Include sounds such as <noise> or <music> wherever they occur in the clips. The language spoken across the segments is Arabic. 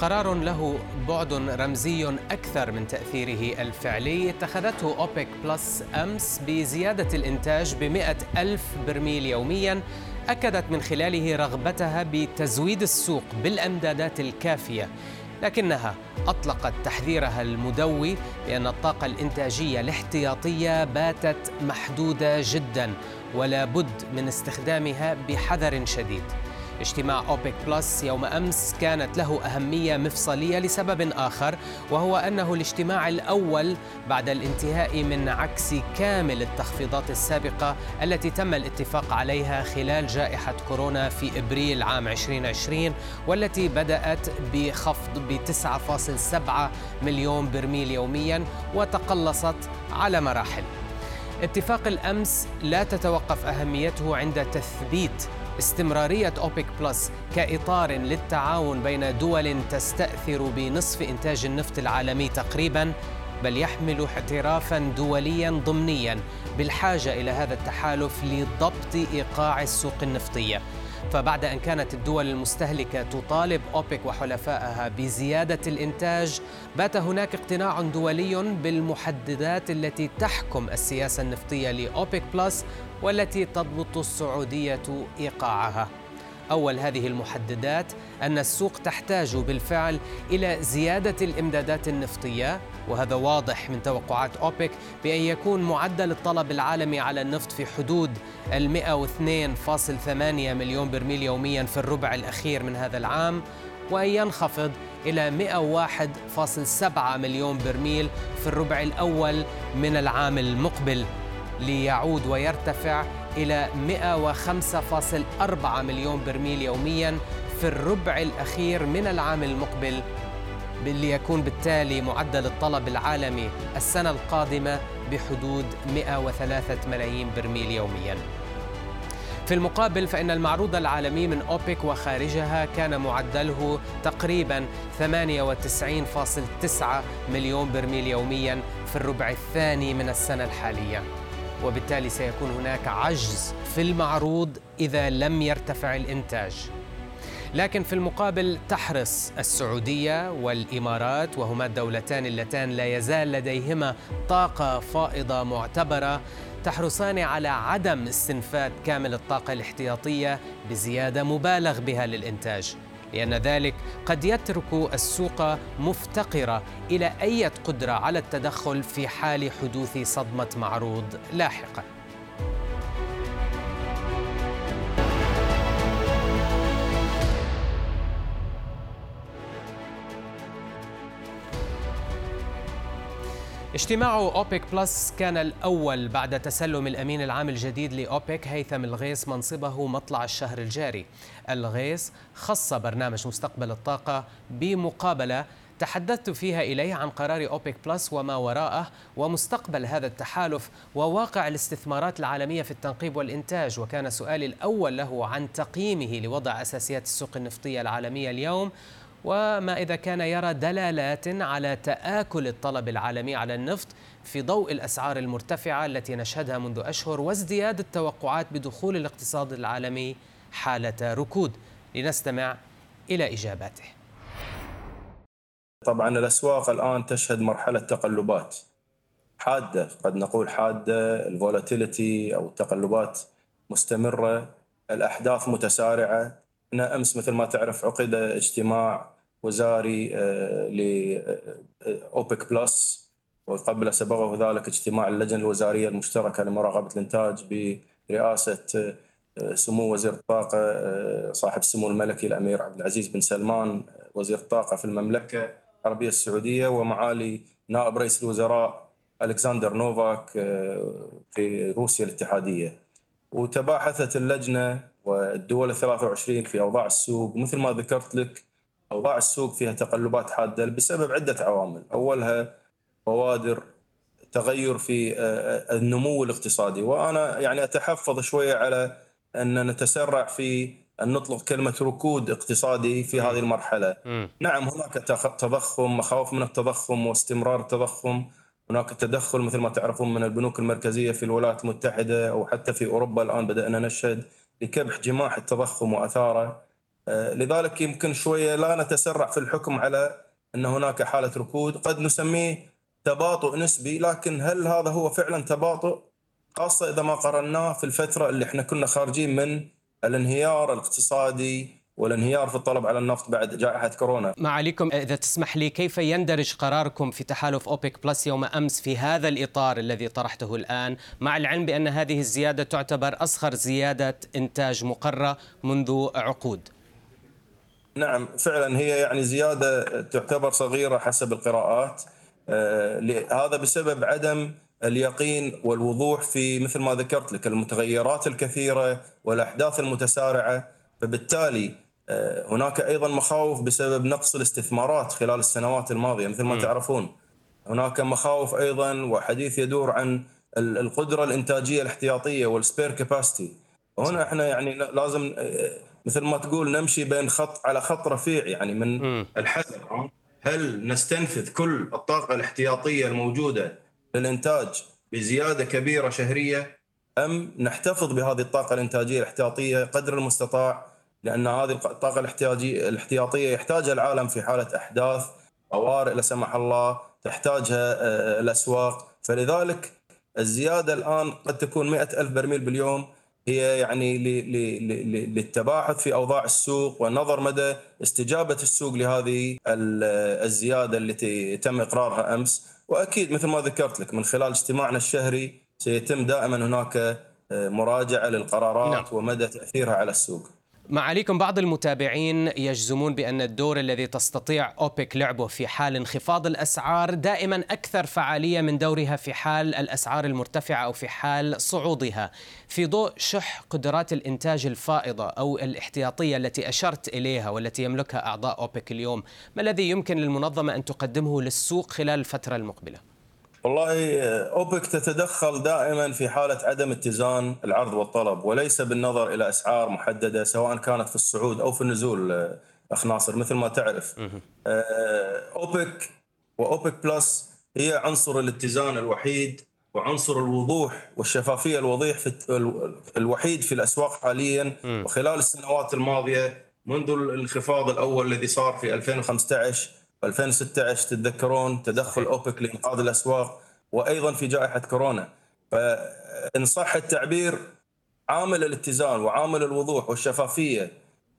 قرار له بعد رمزي أكثر من تأثيره الفعلي. اتخذته أوبك بلس أمس بزيادة الإنتاج بمئة ألف برميل يومياً. أكدت من خلاله رغبتها بتزويد السوق بالأمدادات الكافية. لكنها أطلقت تحذيرها المدوي بأن الطاقة الإنتاجية الاحتياطية باتت محدودة جدا ولا بد من استخدامها بحذر شديد. اجتماع أوبك بلس يوم أمس كانت له أهمية مفصلية لسبب آخر وهو أنه الاجتماع الأول بعد الانتهاء من عكس كامل التخفيضات السابقة التي تم الاتفاق عليها خلال جائحة كورونا في إبريل عام 2020 والتي بدأت بخفض ب 9.7 مليون برميل يوميا وتقلصت على مراحل. اتفاق الأمس لا تتوقف أهميته عند تثبيت استمرارية أوبك بلس كإطار للتعاون بين دول تستأثر بنصف إنتاج النفط العالمي تقريباً بل يحمل اعترافا دوليا ضمنيا بالحاجة إلى هذا التحالف لضبط إيقاع السوق النفطيه فبعد أن كانت الدول المستهلكة تطالب أوبك وحلفائها بزيادة الإنتاج بات هناك اقتناع دولي بالمحددات التي تحكم السياسة النفطية لأوبك بلس والتي تضبط السعودية إيقاعها. أول هذه المحددات أن السوق تحتاج بالفعل إلى زيادة الإمدادات النفطية وهذا واضح من توقعات أوبك بأن يكون معدل الطلب العالمي على النفط في حدود ال 102.8 مليون برميل يوميا في الربع الأخير من هذا العام وأن ينخفض إلى 101.7 مليون برميل في الربع الأول من العام المقبل ليعود ويرتفع إلى 105.4 مليون برميل يوميا في الربع الأخير من العام المقبل ليكون بالتالي معدل الطلب العالمي السنة القادمة بحدود 103 ملايين برميل يومياً. في المقابل فإن المعروض العالمي من أوبك وخارجها كان معدله تقريبا 98.9 مليون برميل يوميا في الربع الثاني من السنة الحالية. وبالتالي سيكون هناك عجز في المعروض إذا لم يرتفع الإنتاج. لكن في المقابل تحرص السعودية والإمارات وهما الدولتان اللتان لا يزال لديهما طاقة فائضة معتبرة تحرصان على عدم استنفاد كامل الطاقة الاحتياطية بزيادة مبالغ بها للإنتاج. لأن ذلك قد يترك السوق مفتقرة إلى أي قدرة على التدخل في حال حدوث صدمة معروض لاحقاً. اجتماع أوبك plus كان الأول بعد تسلم الأمين العام الجديد لأوبك هيثم الغيص منصبه مطلع الشهر الجاري. الغيص خص برنامج مستقبل الطاقة بمقابلة تحدثت فيها إليه عن قرار أوبك plus وما وراءه ومستقبل هذا التحالف وواقع الاستثمارات العالمية في التنقيب والإنتاج. وكان سؤالي الأول له عن تقييمه لوضع أساسيات السوق النفطية العالمية اليوم وما إذا كان يرى دلالات على تآكل الطلب العالمي على النفط في ضوء الأسعار المرتفعة التي نشهدها منذ أشهر وازدياد التوقعات بدخول الاقتصاد العالمي حالة ركود. لنستمع إلى إجاباته. طبعا الأسواق الآن تشهد مرحلة تقلبات حادة قد نقول حادة الفولاتيليتي أو التقلبات مستمرة الأحداث متسارعة. هنا أمس مثل ما تعرف عقد اجتماع وزاري آه، لاوبك plus. وقبل سبقه ذلك اجتماع اللجنة الوزارية المشتركة لمراقبة الإنتاج برئاسة آه، سمو وزير الطاقة آه، صاحب السمو الملكي الأمير عبد العزيز بن سلمان وزير الطاقة في المملكة العربية السعودية ومعالي نائب رئيس الوزراء ألكسندر نوفاك في روسيا الاتحادية. وتباحثت اللجنة والدول ال 23 في أوضاع السوق. مثل ما ذكرت لك أوضاع السوق فيها تقلبات حادة بسبب عدة عوامل، أولها بوادر تغير في النمو الاقتصادي وأنا يعني أتحفظ شوية على أن نتسرع في أن نطلق كلمة ركود اقتصادي في هذه المرحلة. م. نعم هناك تضخم مخاوف من التضخم واستمرار التضخم، هناك تدخل مثل ما تعرفون من البنوك المركزية في الولايات المتحدة أو حتى في أوروبا الآن بدأنا نشهد لكبح جماح التضخم وأثاره. آه، لذلك يمكن شوية لا نتسرع في الحكم على أن هناك حالة ركود، قد نسميه تباطؤ نسبي لكن هل هذا هو فعلا تباطؤ؟ خاصة إذا ما قارناه في الفترة اللي إحنا كنا خارجين من الانهيار الاقتصادي والانهيار في الطلب على النفط بعد جائحة كورونا. معاليكم إذا تسمح لي كيف يندرج قراركم في تحالف أوبك بلس يوم أمس في هذا الإطار الذي طرحته الآن؟ مع العلم بأن هذه الزيادة تعتبر أصغر زيادة إنتاج مقرة منذ عقود. نعم فعلا هي يعني زيادة تعتبر صغيرة حسب القراءات. آه هذا بسبب عدم اليقين والوضوح في مثل ما ذكرت لك المتغيرات الكثيرة والأحداث المتسارعة. فبالتالي آه، هناك أيضا مخاوف بسبب نقص الاستثمارات خلال السنوات الماضية مثل ما م. تعرفون. هناك مخاوف أيضا وحديث يدور عن القدرة الإنتاجية الاحتياطية والسبير كاباسيتي وهنا إحنا يعني لازم آه، مثل ما تقول نمشي بين خط على خط رفيع يعني من. الحذر. هل نستنفذ كل الطاقة الاحتياطية الموجودة للإنتاج بزيادة كبيرة شهرية أم نحتفظ بهذه الطاقة الإنتاجية الاحتياطية قدر المستطاع؟ لأن هذه الطاقة الاحتياجية الاحتياطية يحتاجها العالم في حالة أحداث طوارئ لا سمح الله تحتاجها آه، الأسواق. فلذلك الزيادة الآن قد تكون مئة ألف برميل باليوم. هي يعني للتباحث في أوضاع السوق ونظر مدى استجابة السوق لهذه الزيادة التي تم إقرارها أمس وأكيد مثل ما ذكرت لك من خلال اجتماعنا الشهري سيتم دائما هناك آه، مراجعة للقرارات نعم. ومدى تأثيرها على السوق. معاليكم بعض المتابعين يجزمون بأن الدور الذي تستطيع أوبك لعبه في حال انخفاض الأسعار دائما أكثر فعالية من دورها في حال الأسعار المرتفعة أو في حال صعودها في ضوء شح قدرات الإنتاج الفائضة أو الاحتياطية التي أشرت إليها والتي يملكها أعضاء أوبك اليوم ما الذي يمكن للمنظمة أن تقدمه للسوق خلال الفترة المقبلة؟ والله أوبك تتدخل دائما في حالة عدم اتزان العرض والطلب وليس بالنظر إلى أسعار محددة سواء كانت في الصعود أو في النزول أخ ناصر مثل ما تعرف. آه، أوبك وأوبك بلس هي عنصر الاتزان الوحيد وعنصر الوضوح والشفافية الوضيح في الوحيد في الأسواق حاليا. وخلال السنوات الماضية منذ الانخفاض الأول الذي صار في 2015 2016 تتذكرون تدخل أوبك لإنقاذ الأسواق وأيضا في جائحة كورونا. فإن صح التعبير عامل الاتزان وعامل الوضوح والشفافية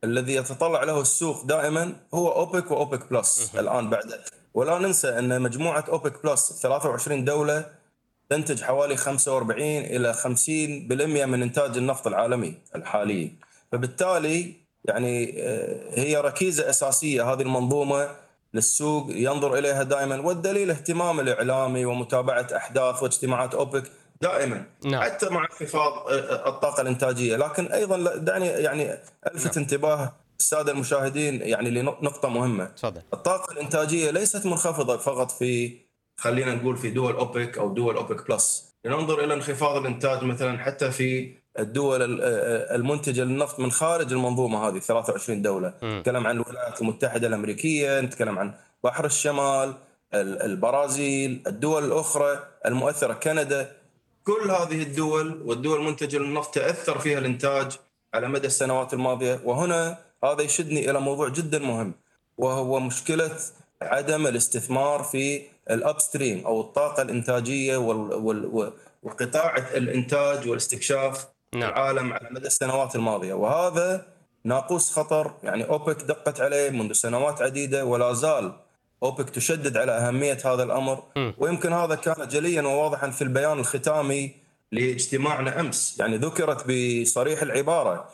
الذي يتطلع له السوق دائما هو أوبك وأوبك plus الآن بعد ولا ننسى أن مجموعة أوبك plus 23 دولة تنتج حوالي 45 إلى 50% من إنتاج النفط العالمي الحالي. فبالتالي يعني آه، هي ركيزة أساسية هذه المنظومة للسوق ينظر إليها دائما والدليل اهتمام الإعلامي ومتابعة أحداث واجتماعات أوبك دائما نعم. حتى مع انخفاض الطاقة الإنتاجية لكن أيضا دعني يعني ألفت نعم. انتباه الساده المشاهدين يعني لنقطة مهمة تفضل الطاقة الإنتاجية ليست منخفضة فقط في خلينا نقول في دول أوبك أو دول أوبك بلس لننظر إلى انخفاض الإنتاج مثلا حتى في الدول المنتجة للنفط من خارج المنظومة هذه 23 دولة. نتكلم عن الولايات المتحدة الأمريكية نتكلم عن بحر الشمال البرازيل الدول الأخرى المؤثرة كندا. كل هذه الدول والدول المنتجة للنفط تأثر فيها الإنتاج على مدى السنوات الماضية. وهنا هذا يشدني إلى موضوع جدا مهم وهو مشكلة عدم الاستثمار في الابستريم أو الطاقة الإنتاجية وقطاع الإنتاج والاستكشاف نعم. العالم على مدى السنوات الماضية. وهذا ناقوس خطر يعني أوبك دقت عليه منذ سنوات عديدة ولا زال أوبك تشدد على أهمية هذا الأمر. م. ويمكن هذا كان جليا وواضحا في البيان الختامي لاجتماعنا أمس. يعني ذكرت بصريح العبارة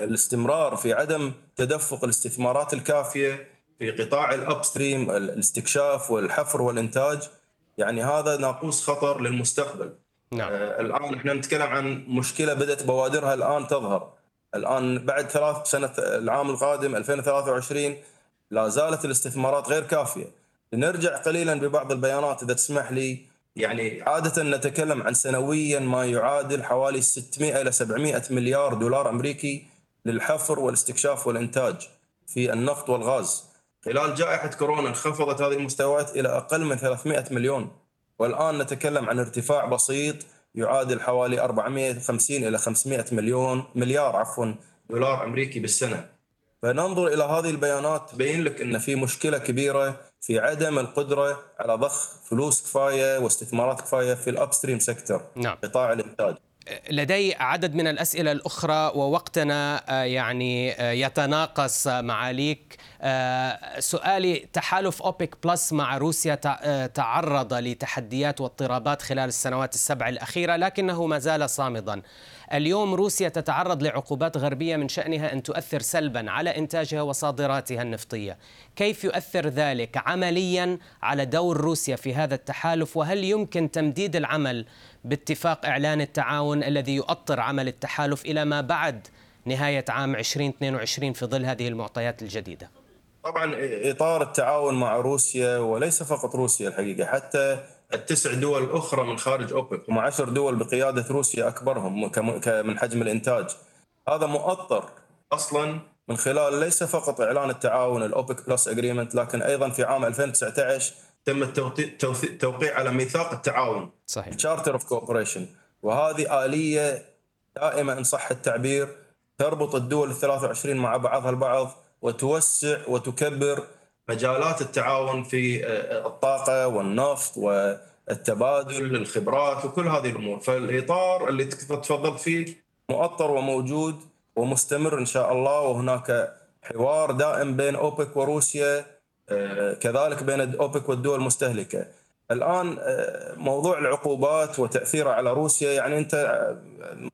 الاستمرار في عدم تدفق الاستثمارات الكافية في قطاع الابستريم الاستكشاف والحفر والإنتاج. يعني هذا ناقوس خطر للمستقبل. نعم. آه الآن إحنا نتكلم عن مشكلة بدأت بوادرها الآن تظهر. الآن بعد ثلاث سنة العام القادم 2023 لا زالت الاستثمارات غير كافية. نرجع قليلا ببعض البيانات إذا تسمح لي. يعني عادة نتكلم عن سنويا ما يعادل حوالي 600 إلى 700 مليار دولار أمريكي للحفر والاستكشاف والإنتاج في النفط والغاز. خلال جائحة كورونا انخفضت هذه المستويات إلى أقل من 300 مليون. والآن نتكلم عن ارتفاع بسيط يعادل حوالي 450 إلى 500 مليون مليار عفوا دولار أمريكي بالسنة فننظر إلى هذه البيانات تبين لك أن في مشكلة كبيرة في عدم القدرة على ضخ فلوس كفاية واستثمارات كفاية في ال upstream sector نعم. قطاع الإنتاج لدي عدد من الأسئلة الأخرى ووقتنا آه، يعني آه، يتناقص معاليك. آه، سؤالي تحالف أوبك plus مع روسيا تعرض لتحديات واضطرابات خلال السنوات السبع الأخيرة لكنه ما زال صامدا. اليوم روسيا تتعرض لعقوبات غربية من شأنها أن تؤثر سلبا على إنتاجها وصادراتها النفطية. كيف يؤثر ذلك عمليا على دور روسيا في هذا التحالف؟ وهل يمكن تمديد العمل باتفاق إعلان التعاون الذي يؤطر عمل التحالف إلى ما بعد نهاية عام 2022 في ظل هذه المعطيات الجديدة. طبعا إطار التعاون مع روسيا وليس فقط روسيا الحقيقة حتى التسع دول الأخرى من خارج أوبك هم عشر دول بقيادة روسيا أكبرهم من حجم الإنتاج. هذا مؤطر أصلا من خلال ليس فقط إعلان التعاون الأوبك plus agreement لكن أيضا في عام 2019 تم التوقيع على ميثاق التعاون. صحيح. charter of cooperation وهذه آلية دائما إن صح التعبير تربط الدول ال 23 مع بعضها البعض وتوسع وتكبر مجالات التعاون في آه، الطاقة والنفط والتبادل الخبرات وكل هذه الأمور. فالإطار اللي تفضلت فيه مؤطر وموجود ومستمر إن شاء الله وهناك حوار دائم بين أوبك وروسيا كذلك بين أوبك والدول المستهلكة. الآن آه، موضوع العقوبات وتأثيرها على روسيا يعني أنت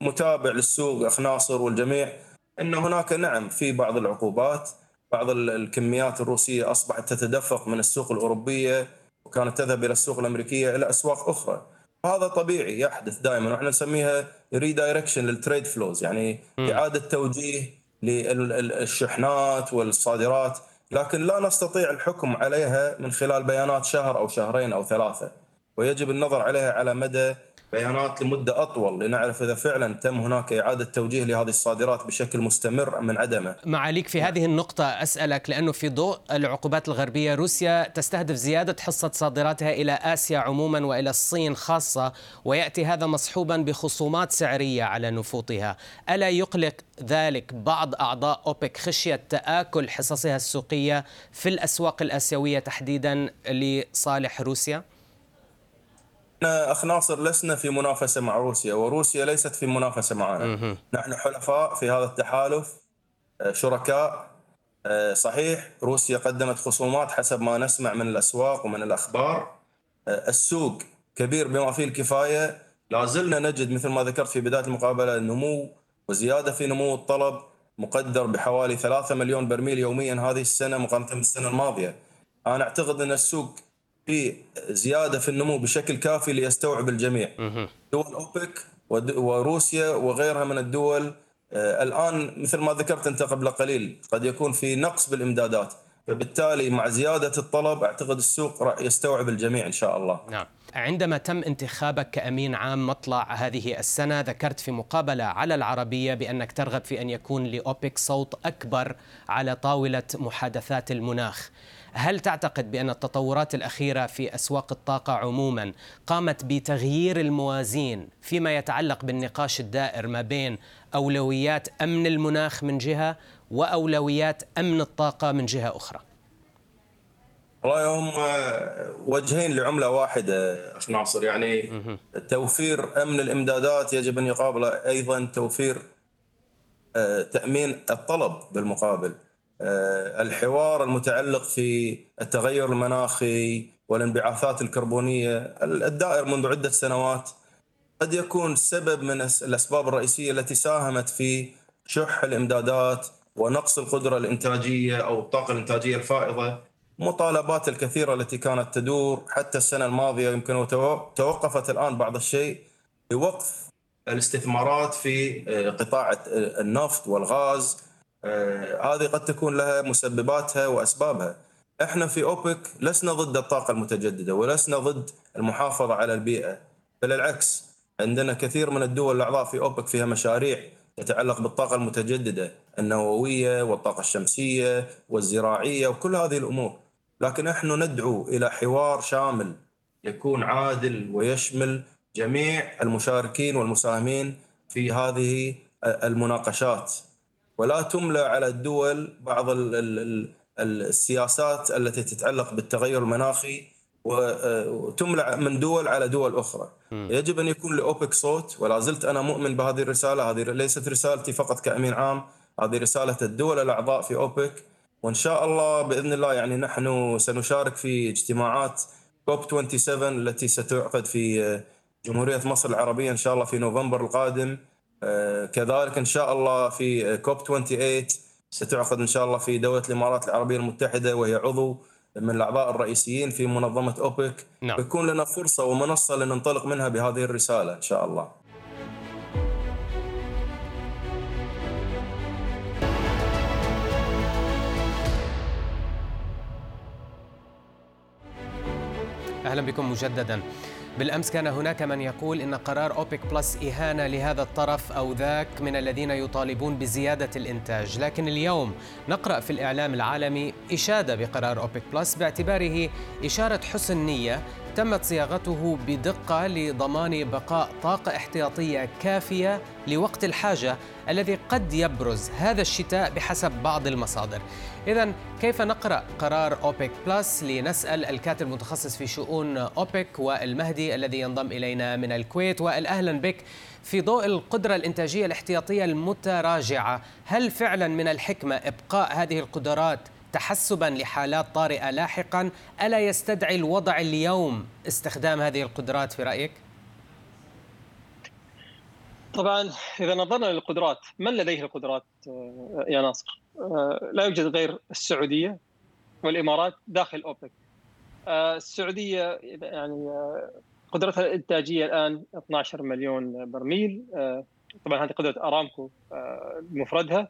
متابع للسوق أخ ناصر والجميع أن هناك نعم في بعض العقوبات بعض الكميات الروسية أصبحت تتدفق من السوق الأوروبية وكانت تذهب إلى السوق الأمريكية إلى أسواق أخرى. هذا طبيعي يحدث دائما وإحنا نسميها redirection لل trade flows يعني إعادة توجيه للشحنات والصادرات لكن لا نستطيع الحكم عليها من خلال بيانات شهر أو شهرين أو ثلاثة. ويجب النظر عليها على مدى بيانات لمدة أطول لنعرف إذا فعلا تم هناك إعادة توجيه لهذه الصادرات بشكل مستمر من عدمه معاليك في هذه النقطة أسألك لأنه في ضوء العقوبات الغربية روسيا تستهدف زيادة حصة صادراتها إلى آسيا عموما وإلى الصين خاصة ويأتي هذا مصحوبا بخصومات سعرية على نفوطها ألا يقلق ذلك بعض أعضاء أوبك خشية تآكل حصصها السوقية في الأسواق الآسيوية تحديدا لصالح روسيا؟ أخ ناصر لسنا في منافسة مع روسيا وروسيا ليست في منافسة معنا. نحن حلفاء في هذا التحالف آه، شركاء آه، صحيح روسيا قدمت خصومات حسب ما نسمع من الأسواق ومن الأخبار. آه، السوق كبير بما فيه الكفاية. لا زلنا نجد مثل ما ذكرت في بداية المقابلة نمو وزيادة في نمو الطلب مقدر بحوالي 3 مليون برميل يوميا هذه السنة مقارنة بالسنة الماضية. أنا أعتقد أن السوق في زيادة في النمو بشكل كافي ليستوعب الجميع. دول أوبك وروسيا وغيرها من الدول آه، الآن مثل ما ذكرت أنت قبل قليل قد يكون في نقص بالإمدادات. فبالتالي مع زيادة الطلب أعتقد السوق راح يستوعب الجميع إن شاء الله. نعم. عندما تم انتخابك كأمين عام مطلع هذه السنة ذكرت في مقابلة على العربية بأنك ترغب في أن يكون لأوبك صوت أكبر على طاولة محادثات المناخ. هل تعتقد بأن التطورات الأخيرة في أسواق الطاقة عموما قامت بتغيير الموازين فيما يتعلق بالنقاش الدائر ما بين أولويات أمن المناخ من جهة وأولويات أمن الطاقة من جهة أخرى؟ والله هم وجهين لعملة واحدة أخ ناصر. يعني توفير أمن الإمدادات يجب أن يقابل أيضا توفير آه، تأمين الطلب بالمقابل. آه، الحوار المتعلق في التغير المناخي والانبعاثات الكربونية الدائر منذ عدة سنوات قد يكون سبب من الأسباب الرئيسية التي ساهمت في شح الإمدادات ونقص القدرة الإنتاجية أو الطاقة الإنتاجية الفائضة مطالبات الكثيرة التي كانت تدور حتى السنة الماضية يمكن توقفت الآن بعض الشيء بوقف الاستثمارات في آه، قطاع النفط والغاز آه، هذه قد تكون لها مسبباتها وأسبابها. إحنا في أوبك لسنا ضد الطاقة المتجددة ولسنا ضد المحافظة على البيئة بل العكس عندنا كثير من الدول الأعضاء في أوبك فيها مشاريع تتعلق بالطاقة المتجددة النووية والطاقة الشمسية والزراعية وكل هذه الأمور. لكن نحن ندعو إلى حوار شامل يكون عادل ويشمل جميع المشاركين والمساهمين في هذه المناقشات. ولا تملى على الدول بعض السياسات التي تتعلق بالتغير المناخي وتملع من دول على دول أخرى. يجب أن يكون لأوبك صوت ولا زلت أنا مؤمن بهذه الرسالة. هذه ليست رسالتي فقط كامين عام. هذه رسالة الدول الأعضاء في أوبك. وإن شاء الله بإذن الله يعني نحن سنشارك في اجتماعات كوب 27 التي ستعقد في جمهورية مصر العربية إن شاء الله في نوفمبر القادم. كذلك إن شاء الله في كوب 28 ستعقد إن شاء الله في دولة الإمارات العربية المتحدة وهي عضو من الأعضاء الرئيسيين في منظمة أوبك نعم. بيكون لنا فرصة ومنصة لننطلق منها بهذه الرسالة إن شاء الله أهلا بكم مجددا. بالأمس كان هناك من يقول إن قرار أوبك plus إهانة لهذا الطرف أو ذاك من الذين يطالبون بزيادة الإنتاج، لكن اليوم نقرأ في الإعلام العالمي إشادة بقرار أوبك plus باعتباره إشارة حسن نية تمت صياغته بدقة لضمان بقاء طاقة احتياطية كافية لوقت الحاجة الذي قد يبرز هذا الشتاء بحسب بعض المصادر. إذا كيف نقرأ قرار أوبك بلس لنسأل الكاتب المتخصص في شؤون أوبك والمهدي الذي ينضم إلينا من الكويت وأهلا بك في ضوء القدرة الإنتاجية الاحتياطية المتراجعة هل فعلا من الحكمة إبقاء هذه القدرات تحسبا لحالات طارئة لاحقا. ألا يستدعي الوضع اليوم استخدام هذه القدرات في رأيك؟ طبعا إذا نظرنا للقدرات من لديه القدرات آه، يا ناصر؟ آه، لا يوجد غير السعودية والإمارات داخل أوبك. آه، السعودية يعني قدرتها الإنتاجية الآن 12 مليون برميل. طبعا هذه قدرة أرامكو بمفردها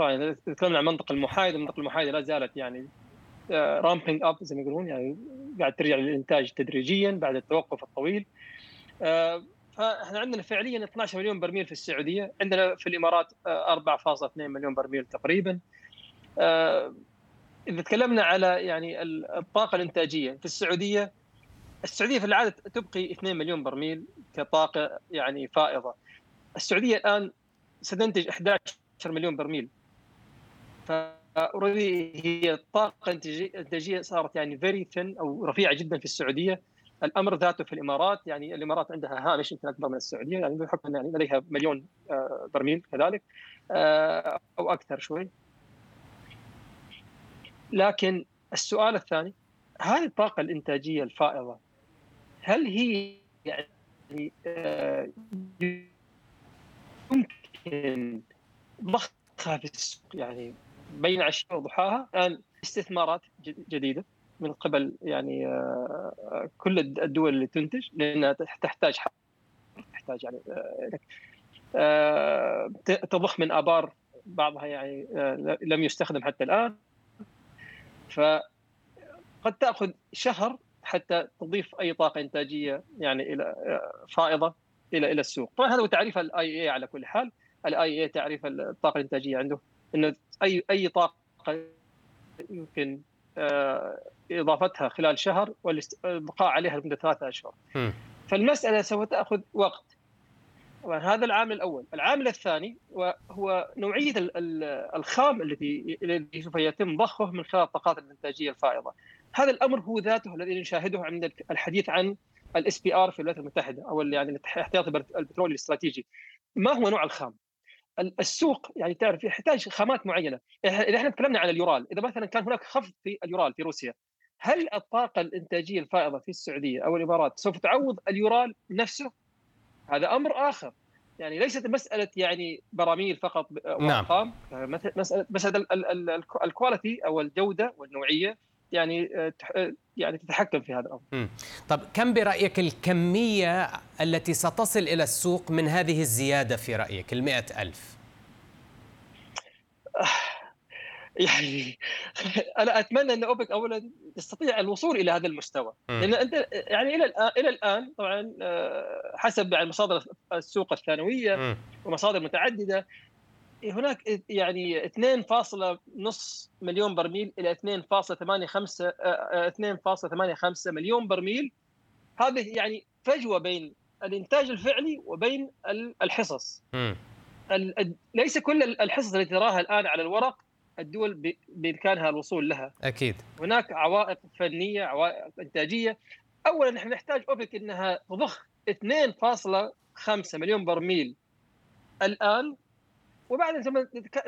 طبعا إذا تكلمنا عن المنطقة المحايده المنطقة المحايده لا زالت يعني ramping up زي ما يقولون يعني قاعد ترجع للإنتاج تدريجيا بعد التوقف الطويل. آه، فإحنا عندنا فعليا 12 مليون برميل في السعودية عندنا في الإمارات 4.2 آه، مليون برميل تقريبا. آه، إذا تكلمنا على يعني الطاقة الإنتاجية في السعودية السعودية في العادة تبقي 2 مليون برميل كطاقة يعني فائضة. السعودية الآن ستنتج 11 مليون برميل. ف already هي الطاقه الانتاجيه صارت يعني very thin أو رفيعة جدا في السعودية. الأمر ذاته في الإمارات يعني الإمارات عندها هامش يمكن أكبر من السعودية يعني بحكم يعني لديها مليون آه، برميل كذلك آه، أو أكثر شوي. لكن السؤال الثاني هذه الطاقة الإنتاجية الفائضة هل هي يعني آه، يمكن ضخها في السوق؟ يعني بين عشيه وضحاها الان استثمارات جديدة من قبل يعني آه، كل الدول اللي تنتج لأنها تحتاج تحتاج يعني آه، آه، تضخ من آبار بعضها يعني لم يستخدم حتى الآن. فقد تأخذ شهر حتى تضيف أي طاقة إنتاجية يعني إلى فائضة إلى إلى السوق. طبعا هذا هو تعريف الاي اي على كل حال. ال IEA تعريف الطاقة الإنتاجية عنده. إنه أي أي طاقة يمكن آه، إضافتها خلال شهر والبقاء عليها لمدة ثلاثة أشهر. فالمسألة سوف تأخذ وقت. هذا العامل الأول، العامل الثاني هو نوعية الخام الذي الذي سوف يتم ضخه من خلال الطاقات الإنتاجية الفائضة. هذا الأمر هو ذاته الذي نشاهده عند الحديث عن ال SPR في الولايات المتحدة أو يعني احتياطي البترول الاستراتيجي. ما هو نوع الخام؟ السوق يعني تعرف يحتاج خامات معينة. إذا إحنا تكلمنا عن ال Urals إذا مثلا كان هناك خفض في ال Urals في روسيا هل الطاقة الإنتاجية الفائضة في السعودية أو الإمارات سوف تعوض ال Urals نفسه؟ هذا أمر آخر. يعني ليست مسألة يعني براميل فقط وأرقام. نعم. مسألة مسألة ال quality أو الجودة والنوعية يعني آه، آه، يعني تتحكم في هذا الأمر. طب كم برأيك الكمية التي ستصل إلى السوق من هذه الزيادة في رأيك ال ألف؟ <laughs> يعني <laughs> أنا أتمنى أن أوبك اولا تستطيع الوصول إلى هذا المستوى لأن أنت يعني إلى الان إلى الآن طبعا آه، حسب يعني مصادر السوق الثانوية ومصادر متعددة هناك يعني 2.5 مليون برميل إلى 2.85 2.85 مليون برميل. هذه يعني فجوة بين الإنتاج الفعلي وبين الحصص. ليس كل الحصص التي تراها الآن على الورق الدول بإمكانها الوصول لها. أكيد. هناك عوائق فنية عوائق إنتاجية. اولا نحن نحتاج أوبك إنها تضخ 2.5 مليون برميل. الآن وبعدين ثم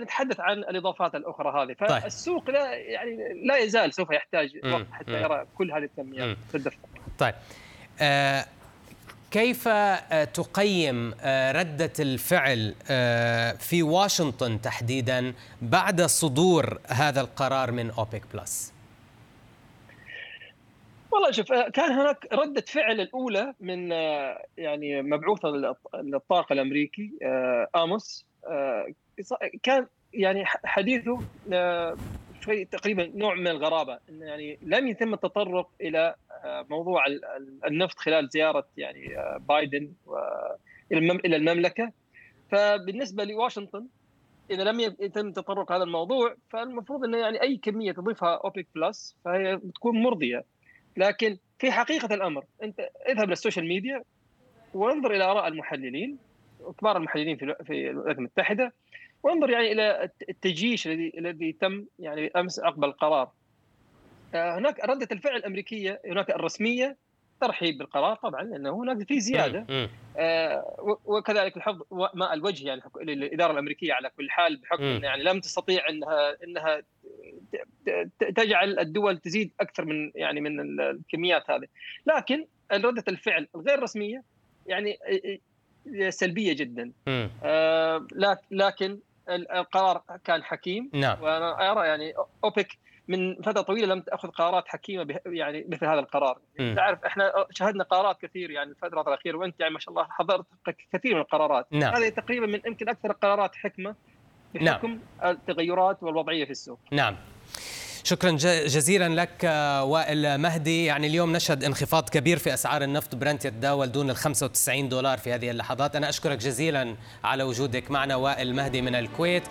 نتحدث عن الإضافات الأخرى هذه. طيب. فالسوق لا يعني لا يزال سوف يحتاج وقت حتى يرى كل هذه الكميات تدفق طيب. آه كيف آه، تقيم آه، ردة الفعل آه، في واشنطن تحديدا بعد صدور هذا القرار من أوبيك بلس؟ والله شوف كان هناك ردة فعل الأولى من يعني مبعوث الطاقة الأمريكي آموس. كان يعني حديثه شوي تقريبا نوع من الغرابة إنه يعني لم يتم التطرق إلى آه، موضوع النفط خلال زيارة يعني آه، بايدن إلى المملكة. فبالنسبة لواشنطن إذا لم يتم تطرق هذا الموضوع فالمفروض إنه يعني أي كمية تضيفها اوبيك بلس فهي بتكون مرضية. لكن في حقيقة الأمر أنت اذهب لل social media وانظر إلى آراء المحللين وكبار المحللين في الولايات المتحدة. وانظر يعني إلى التجيش الذي الذي تم يعني أمس عقب القرار. آه، هناك ردة الفعل الأمريكية هناك الرسمية ترحيب بالقرار طبعا لأنه هناك في زيادة. آه وكذلك الحفظ ماء الوجه يعني للإدارة الأمريكية على كل حال بحكم يعني لم تستطيع انها إنها تجعل الدول تزيد أكثر من يعني من الكميات هذه. لكن ردة الفعل الغير رسمية يعني سلبية جدا. آه لكن القرار كان حكيم. نعم. وأنا أرى يعني أوبك من فترة طويلة لم تأخذ قرارات حكيمة يعني مثل هذا القرار. م. تعرف إحنا شهدنا قرارات كثير يعني الفترة الأخيرة وأنت يعني ما شاء الله حضرت كثير من القرارات. نعم. هذه تقريبا من يمكن أكثر القرارات حكمة بحكم نعم. التغيرات والوضعية في السوق. نعم. شكرا جزيلا لك وائل مهدي. يعني اليوم نشهد انخفاض كبير في أسعار النفط برنت يتداول دون ال 95 دولار في هذه اللحظات. أنا أشكرك جزيلا على وجودك معنا وائل مهدي من الكويت.